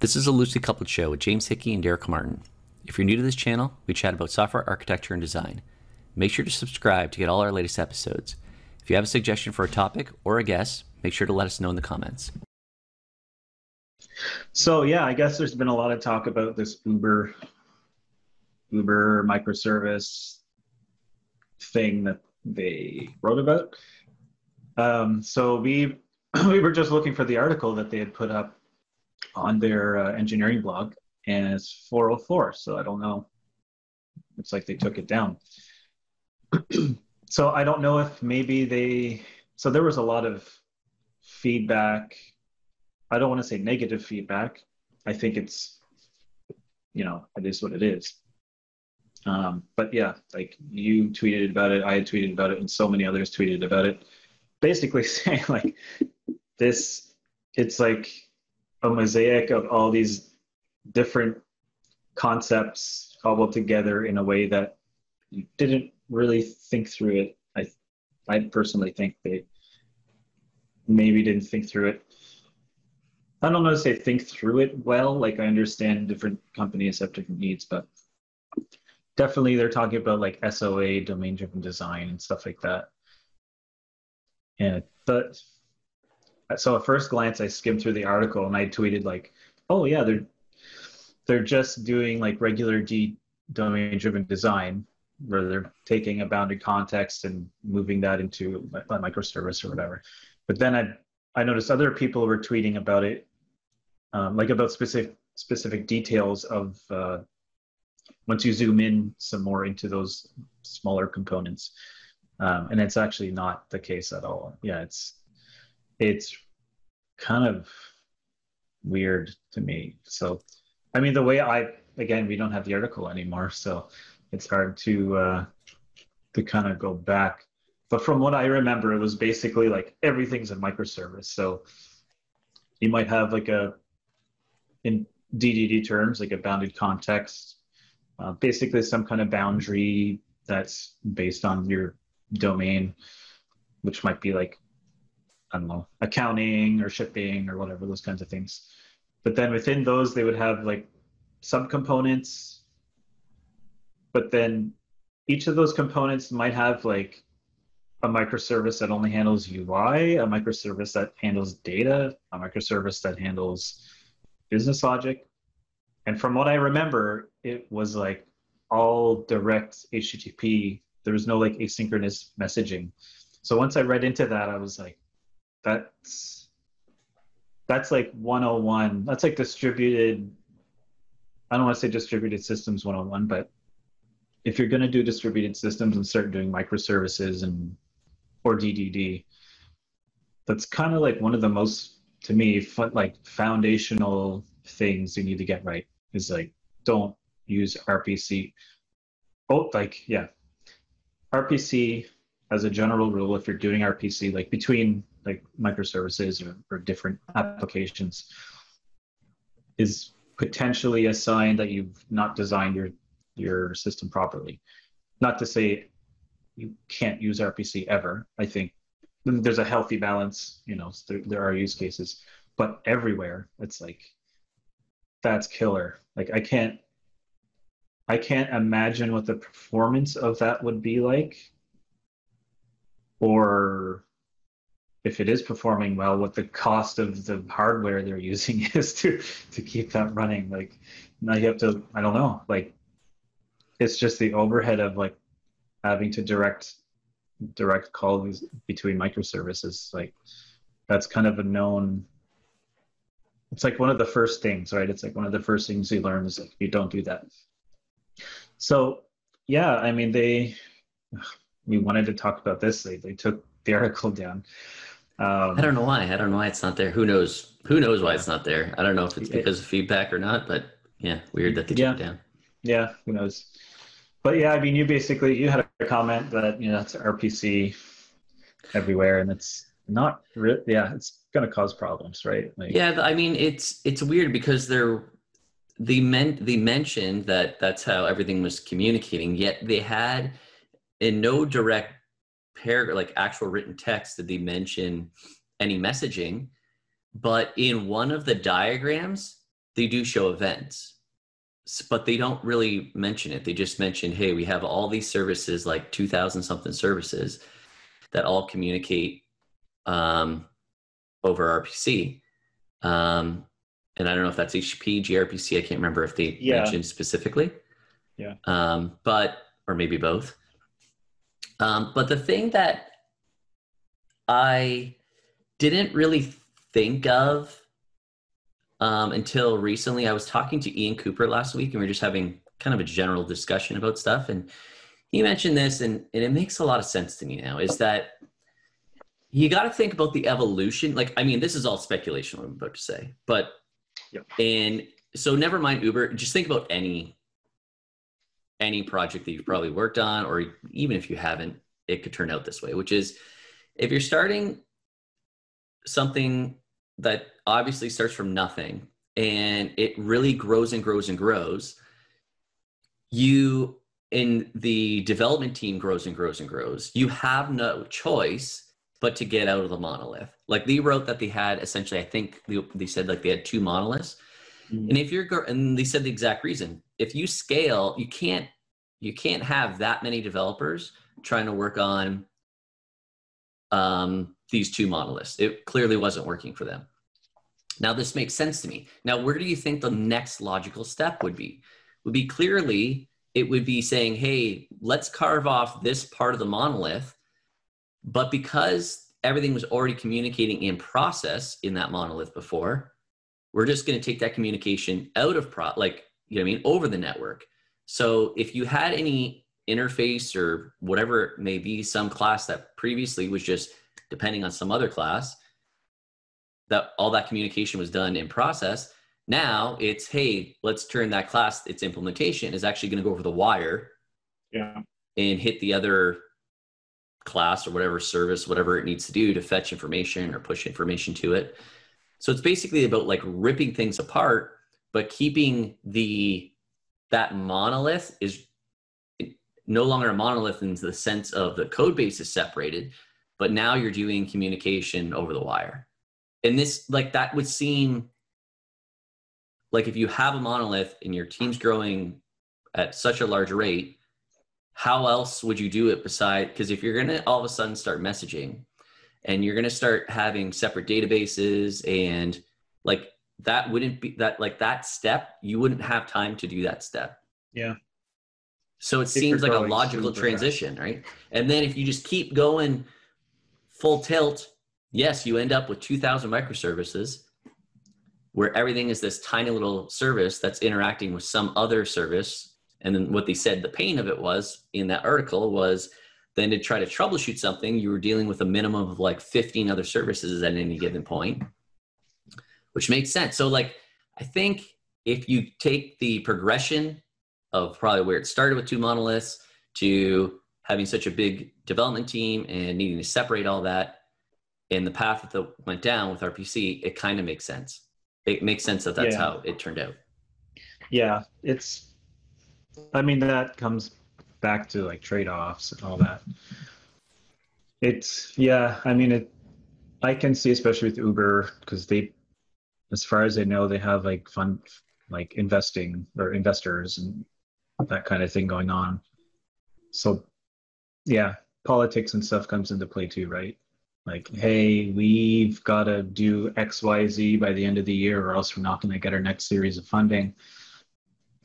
This is a loosely coupled show with James Hickey and Derek Comartin. If you're new to this channel, we chat about software architecture and design. Make sure to subscribe to get all our latest episodes. If you have a suggestion for a topic or a guest, make sure to let us know in the comments. So yeah, I guess there's been a lot of talk about this Uber Uber microservice thing that they wrote about. Um, so we we were just looking for the article that they had put up on their uh, engineering blog, and it's 404. So I don't know. It's like they took it down. so I don't know if maybe they. So there was a lot of feedback. I don't want to say negative feedback. I think it's, you know, it is what it is. Um, but yeah, like you tweeted about it, I had tweeted about it, and so many others tweeted about it. Basically saying like this, it's like a mosaic of all these different concepts cobbled together in a way that you didn't really think through it. I, I personally think they maybe didn't think through it. I don't know to say think through it well. Like I understand different companies have different needs, but definitely they're talking about like SOA, domain driven design, and stuff like that. Yeah, but so at first glance, I skimmed through the article and I tweeted like, "Oh yeah, they're they're just doing like regular D domain driven design, where they're taking a bounded context and moving that into a microservice or whatever." But then I I noticed other people were tweeting about it, um, like about specific specific details of uh, once you zoom in some more into those smaller components. Um, and it's actually not the case at all. Yeah, it's it's kind of weird to me. So, I mean, the way I again, we don't have the article anymore, so it's hard to uh, to kind of go back. But from what I remember, it was basically like everything's a microservice. So you might have like a in DDD terms, like a bounded context uh, basically some kind of boundary that's based on your domain, which might be like, I don't know, accounting or shipping or whatever, those kinds of things. But then within those, they would have like subcomponents. But then each of those components might have like a microservice that only handles UI, a microservice that handles data, a microservice that handles business logic, and from what I remember, it was like all direct HTTP. There was no like asynchronous messaging. So once I read into that, I was like, that's that's like 101. That's like distributed. I don't want to say distributed systems 101, but if you're going to do distributed systems and start doing microservices and or DDD, that's kind of like one of the most to me like foundational things you need to get right is like don't use RPC. Oh, like yeah, RPC as a general rule, if you're doing RPC, like between like microservices or, or different applications, is potentially a sign that you've not designed your your system properly. Not to say you can't use RPC ever. I think there's a healthy balance. You know, there, there are use cases, but everywhere it's like that's killer. Like I can't I can't imagine what the performance of that would be like or if it is performing well what the cost of the hardware they're using is to to keep that running like now you have to I don't know like it's just the overhead of like having to direct direct calls between microservices like that's kind of a known it's like one of the first things, right? It's like one of the first things you learn is like you don't do that. So yeah, I mean they we wanted to talk about this. They they took the article down. Um, I don't know why. I don't know why it's not there. Who knows? Who knows why it's not there? I don't know if it's because of feedback or not, but yeah, weird that they took yeah. it down. Yeah, who knows? But yeah, I mean, you basically you had a comment that you know it's RPC everywhere, and it's not really. Yeah, it's going to cause problems, right? Like, yeah, I mean it's it's weird because they're they meant they mentioned that that's how everything was communicating, yet they had in no direct paragraph like actual written text did they mention any messaging, but in one of the diagrams they do show events, but they don't really mention it. They just mention, hey, we have all these services, like 2,000 something services that all communicate um, over RPC. Um, and I don't know if that's HP, gRPC. I can't remember if they yeah. mentioned specifically. Yeah. Um, but, or maybe both. Um, but the thing that I didn't really think of um, until recently. I was talking to Ian Cooper last week, and we were just having kind of a general discussion about stuff. And he mentioned this, and, and it makes a lot of sense to me now. Is that you got to think about the evolution. Like, I mean, this is all speculation. What I'm about to say, but yep. and so never mind Uber. Just think about any any project that you've probably worked on, or even if you haven't, it could turn out this way. Which is, if you're starting something that obviously starts from nothing and it really grows and grows and grows you in the development team grows and grows and grows you have no choice but to get out of the monolith like they wrote that they had essentially i think they, they said like they had two monoliths mm-hmm. and if you're and they said the exact reason if you scale you can't you can't have that many developers trying to work on um, these two monoliths. It clearly wasn't working for them. Now, this makes sense to me. Now, where do you think the next logical step would be? Would be clearly, it would be saying, hey, let's carve off this part of the monolith. But because everything was already communicating in process in that monolith before, we're just going to take that communication out of pro, like, you know what I mean, over the network. So if you had any interface or whatever it may be, some class that previously was just depending on some other class, that all that communication was done in process. Now it's, hey, let's turn that class, its implementation is actually going to go over the wire yeah. and hit the other class or whatever service, whatever it needs to do to fetch information or push information to it. So it's basically about like ripping things apart, but keeping the that monolith is no longer a monolith in the sense of the code base is separated, but now you're doing communication over the wire. And this, like, that would seem like if you have a monolith and your team's growing at such a large rate, how else would you do it beside? Because if you're going to all of a sudden start messaging and you're going to start having separate databases and like that wouldn't be that like that step, you wouldn't have time to do that step. Yeah. So it seems like a logical transition, fast. right? And then if you just keep going full tilt, yes, you end up with 2,000 microservices where everything is this tiny little service that's interacting with some other service. And then what they said the pain of it was in that article was then to try to troubleshoot something, you were dealing with a minimum of like 15 other services at any given point, which makes sense. So, like, I think if you take the progression of probably where it started with two monoliths to having such a big development team and needing to separate all that in the path that went down with RPC, it kind of makes sense. It makes sense that that's yeah. how it turned out. Yeah, it's. I mean, that comes back to like trade-offs and all that. It's yeah. I mean, it. I can see, especially with Uber, because they, as far as I know, they have like fund, like investing or investors and that kind of thing going on. So, yeah, politics and stuff comes into play too, right? Like, hey, we've got to do X, Y, Z by the end of the year, or else we're not going to get our next series of funding.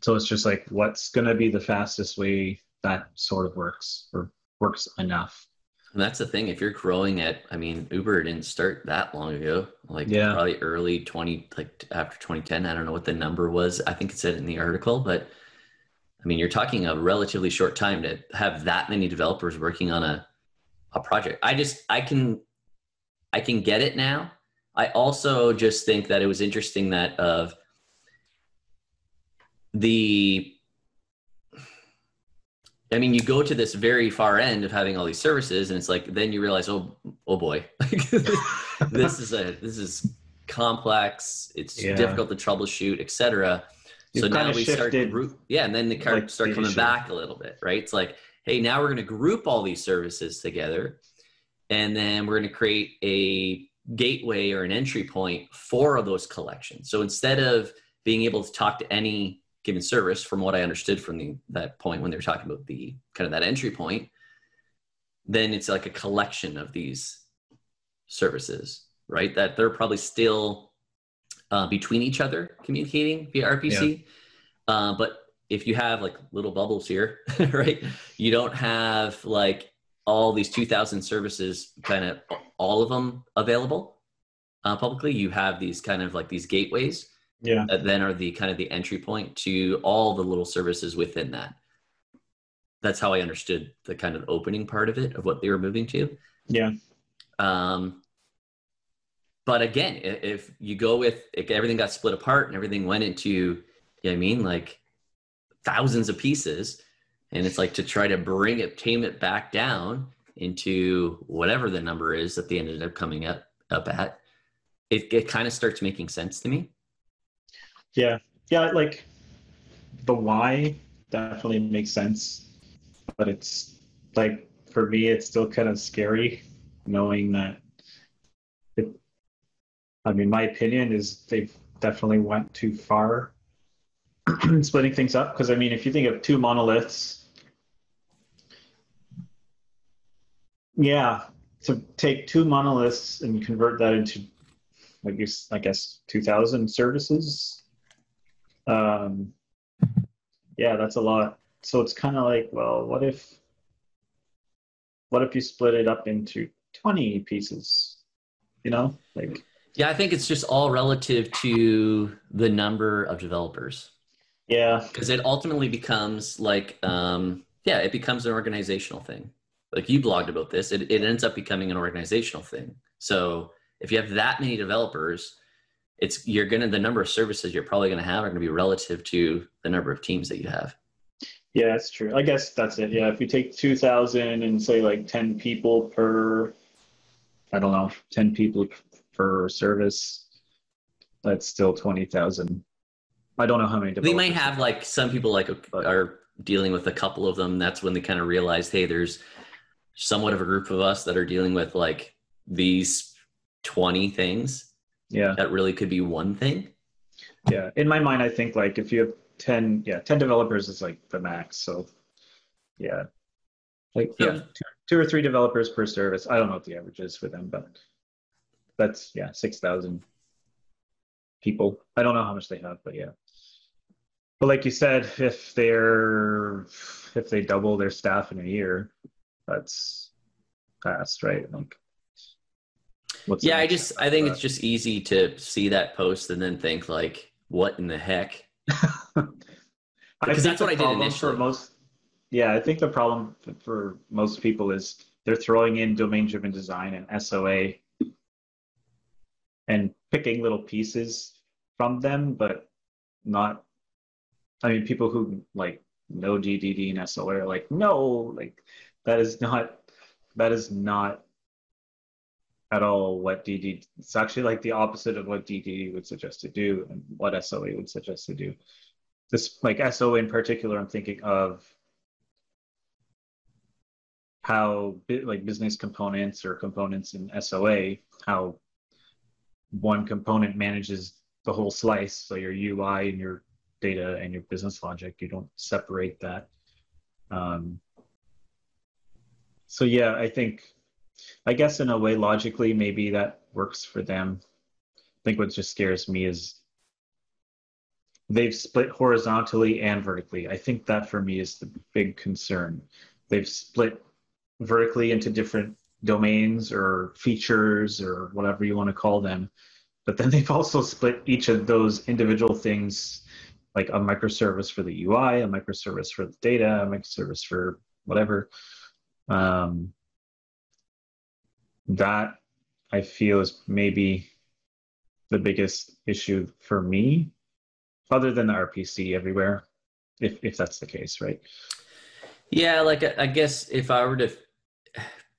So it's just like, what's going to be the fastest way that sort of works or works enough? And that's the thing. If you're growing at, I mean, Uber didn't start that long ago. Like yeah. probably early 20, like after 2010. I don't know what the number was. I think it said in the article, but I mean, you're talking a relatively short time to have that many developers working on a, a project. I just, I can, I can get it now. I also just think that it was interesting that of the, I mean, you go to this very far end of having all these services, and it's like then you realize, oh, oh boy, this is a this is complex. It's yeah. difficult to troubleshoot, etc so now we start group, yeah, and then the cards like start coming back a little bit, right? It's like, hey, now we're going to group all these services together, and then we're going to create a gateway or an entry point for those collections. So instead of being able to talk to any given service from what I understood from the, that point when they were talking about the kind of that entry point, then it's like a collection of these services, right? That they're probably still uh, between each other communicating via RPC. Yeah. Uh, but if you have like little bubbles here, right, you don't have like all these 2000 services kind of all of them available uh, publicly. You have these kind of like these gateways yeah. that then are the kind of the entry point to all the little services within that. That's how i understood the kind of opening part of it of what they were moving to. Yeah. Um but again if you go with if everything got split apart and everything went into you know i mean like thousands of pieces and it's like to try to bring it tame it back down into whatever the number is that they ended up coming up up at it, it kind of starts making sense to me yeah, yeah, like the why definitely makes sense, but it's like for me, it's still kind of scary knowing that. It, I mean, my opinion is they've definitely went too far splitting things up because I mean, if you think of two monoliths, yeah, to take two monoliths and convert that into, I guess, I guess, two thousand services um, yeah, that's a lot. So it's kind of like, well, what if, what if you split it up into 20 pieces? You know, like. Yeah, I think it's just all relative to the number of developers. Yeah. Because it ultimately becomes like, um, yeah, it becomes an organizational thing. Like you blogged about this, it, it ends up becoming an organizational thing. So if you have that many developers, it's you're gonna the number of services you're probably gonna have are gonna be relative to the number of teams that you have. Yeah, that's true. I guess that's it. Yeah, if you take two thousand and say like ten people per, I don't know, ten people per service, that's still twenty thousand. I don't know how many. They might have like some people like are dealing with a couple of them. That's when they kind of realize, hey, there's somewhat of a group of us that are dealing with like these twenty things yeah. That really could be one thing. Yeah. In my mind i think like if you have 10 yeah 10 developers is like the max. So yeah. Like yeah two, two or three developers per service. I don't know what the average is for them but that's yeah 6000 people. I don't know how much they have but yeah. But like you said if they're if they double their staff in a year that's fast right? Like What's yeah, I just I think it's just easy to see that post and then think like, what in the heck? because that's what I did initially. For most, yeah, I think the problem for most people is they're throwing in domain-driven design and SOA and picking little pieces from them, but not. I mean, people who like know DDD and SOA are like, no, like that is not that is not at all what DD. It's actually like the opposite of what DD would suggest to do and what SOA would suggest to do. This like SOA in particular, I'm thinking of how like business components or components in SOA, how one component manages the whole slice. So your UI and your data and your business logic, you don't separate that. Um, so yeah, I think I guess in a way, logically, maybe that works for them. I think what just scares me is they've split horizontally and vertically. I think that for me is the big concern. They've split vertically into different domains or features or whatever you want to call them. But then they've also split each of those individual things like a microservice for the UI, a microservice for the data, a microservice for whatever. Um, that I feel is maybe the biggest issue for me, other than the RPC everywhere, if if that's the case, right? Yeah, like I guess if I were to,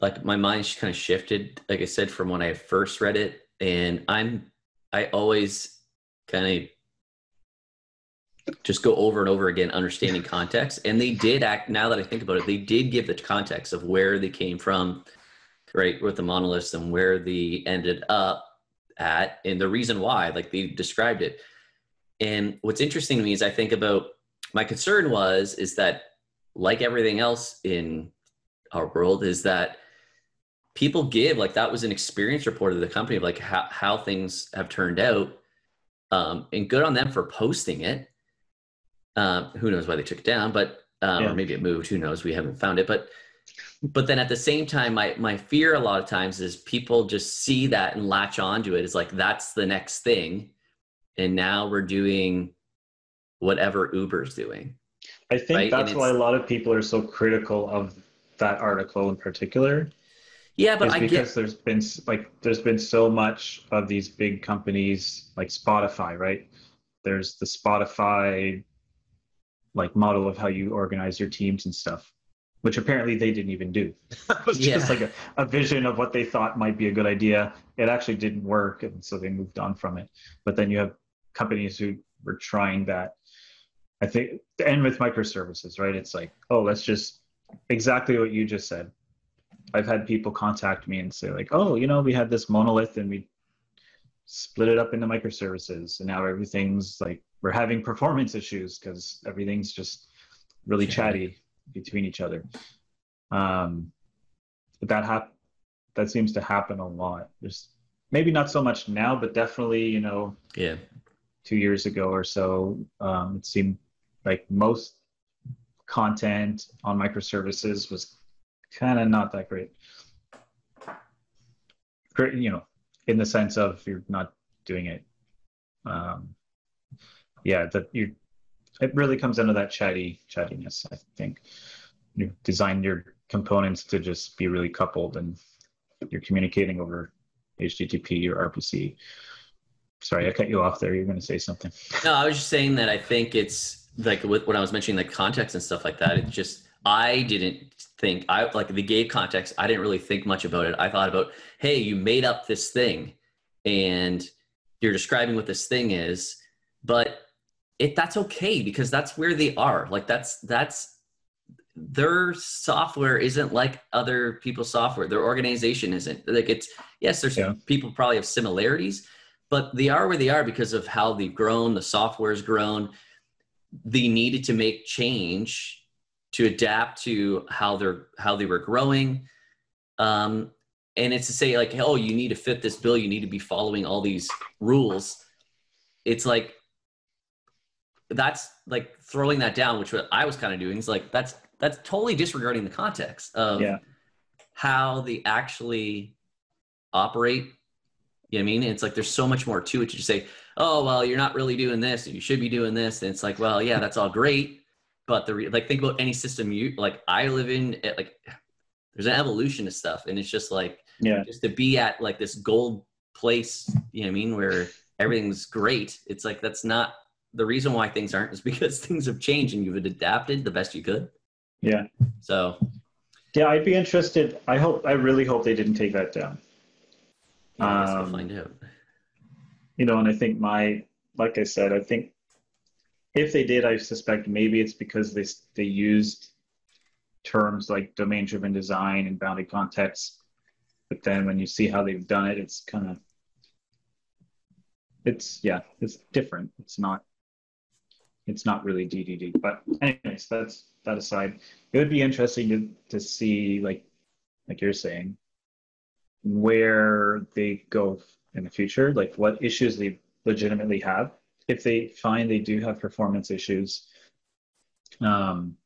like my mind kind of shifted, like I said, from when I first read it, and I'm I always kind of just go over and over again understanding context and they did act now that i think about it they did give the context of where they came from right with the monoliths and where they ended up at and the reason why like they described it And what's interesting to me is I think about my concern was is that like everything else in our world is that people give like that was an experience report of the company of like how, how things have turned out um, and good on them for posting it um, who knows why they took it down but um, yeah. or maybe it moved who knows we haven't found it but but then at the same time my my fear a lot of times is people just see that and latch onto it it's like that's the next thing and now we're doing whatever uber's doing i think right? that's why a lot of people are so critical of that article in particular yeah, but I because get... there's been like there's been so much of these big companies like Spotify, right? There's the Spotify like model of how you organize your teams and stuff, which apparently they didn't even do. it was yeah. just like a, a vision of what they thought might be a good idea. It actually didn't work, and so they moved on from it. But then you have companies who were trying that. I think, and with microservices, right? It's like, oh, let's just exactly what you just said I've had people contact me and say like, oh, you know, we had this monolith and we split it up into microservices, and now everything's like we're having performance issues because everything's just really chatty between each other. Um, but that hap- that seems to happen a lot. There's maybe not so much now, but definitely, you know, yeah, two years ago or so, um, it seemed like most content on microservices was kind of not that great. Great, you know, in the sense of you're not doing it. Um, yeah, that you. It really comes into that chatty chattiness. I think you design your components to just be really coupled, and you're communicating over HTTP or RPC. Sorry, I cut you off there. You're going to say something. No, I was just saying that I think it's like when I was mentioning the context and stuff like that. It just I didn't think I like the gay context. I didn't really think much about it. I thought about, hey, you made up this thing, and you're describing what this thing is, but it that's okay because that's where they are. Like that's that's their software isn't like other people's software. Their organization isn't like it's yes. There's yeah. people probably have similarities, but they are where they are because of how they've grown. The software's grown. They needed to make change to adapt to how they're how they were growing um, and it's to say like oh you need to fit this bill you need to be following all these rules it's like that's like throwing that down which what i was kind of doing is like that's that's totally disregarding the context of yeah. how they actually operate. You know what i mean? It's like there's so much more to it to just say oh well you're not really doing this you should be doing this. And it's like well yeah that's all great but the re- like think about any system you like i live in it, like there's an evolution of stuff and it's just like yeah. just to be at like this gold place you know what i mean where everything's great it's like that's not the reason why things aren't is because things have changed and you've adapted the best you could. Yeah. So yeah i'd be interested. I hope i really hope they didn't take that down. Yeah, um, we'll find out. you know and i think my like i said i think if they did, I suspect maybe it's because they they used terms like domain driven design and bounded context. But then when you see how they've done it, it's kind of it's yeah, it's different. It's not it's not really DDD. But anyways, that's that aside. It would be interesting to to see like like you're saying where they go in the future, like what issues they legitimately have if they find they do have performance issues, um,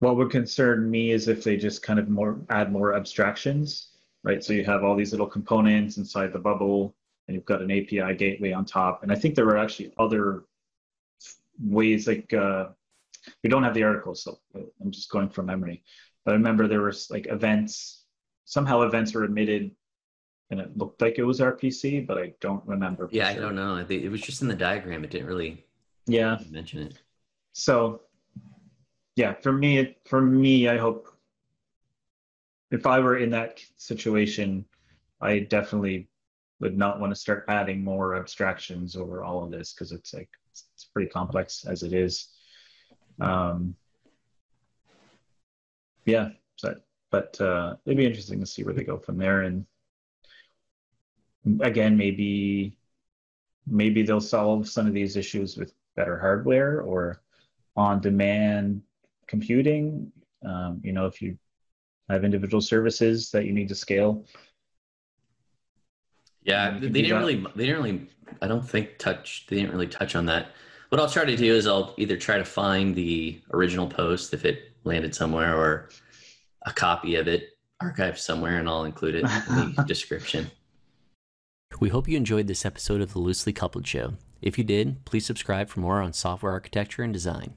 what would concern me is if they just kind of more add more abstractions, right? So you have all these little components inside the bubble, and you've got an API gateway on top. And I think there were actually other ways, like uh, we don't have the article, so I'm just going from memory. But I remember there was like events. Somehow events were emitted and it looked like it was RPC, but I don't remember. Yeah, sure. I don't know. It was just in the diagram. It didn't really yeah mention it. So yeah, for me, for me, I hope if I were in that situation, I definitely would not want to start adding more abstractions over all of this because it's like pretty complex as it is. Um, yeah, so, but uh, it'd be interesting to see where they go from there and again maybe maybe they'll solve some of these issues with better hardware or on-demand computing. Um, you know, if you have individual services that you need to scale. Yeah, they didn't really. They didn't really. I don't think touch. They didn't really touch on that. What I'll try to do is I'll either try to find the original post if it landed somewhere, or a copy of it archived somewhere, and I'll include it in the description. We hope you enjoyed this episode of the Loosely Coupled Show. If you did, please subscribe for more on software architecture and design.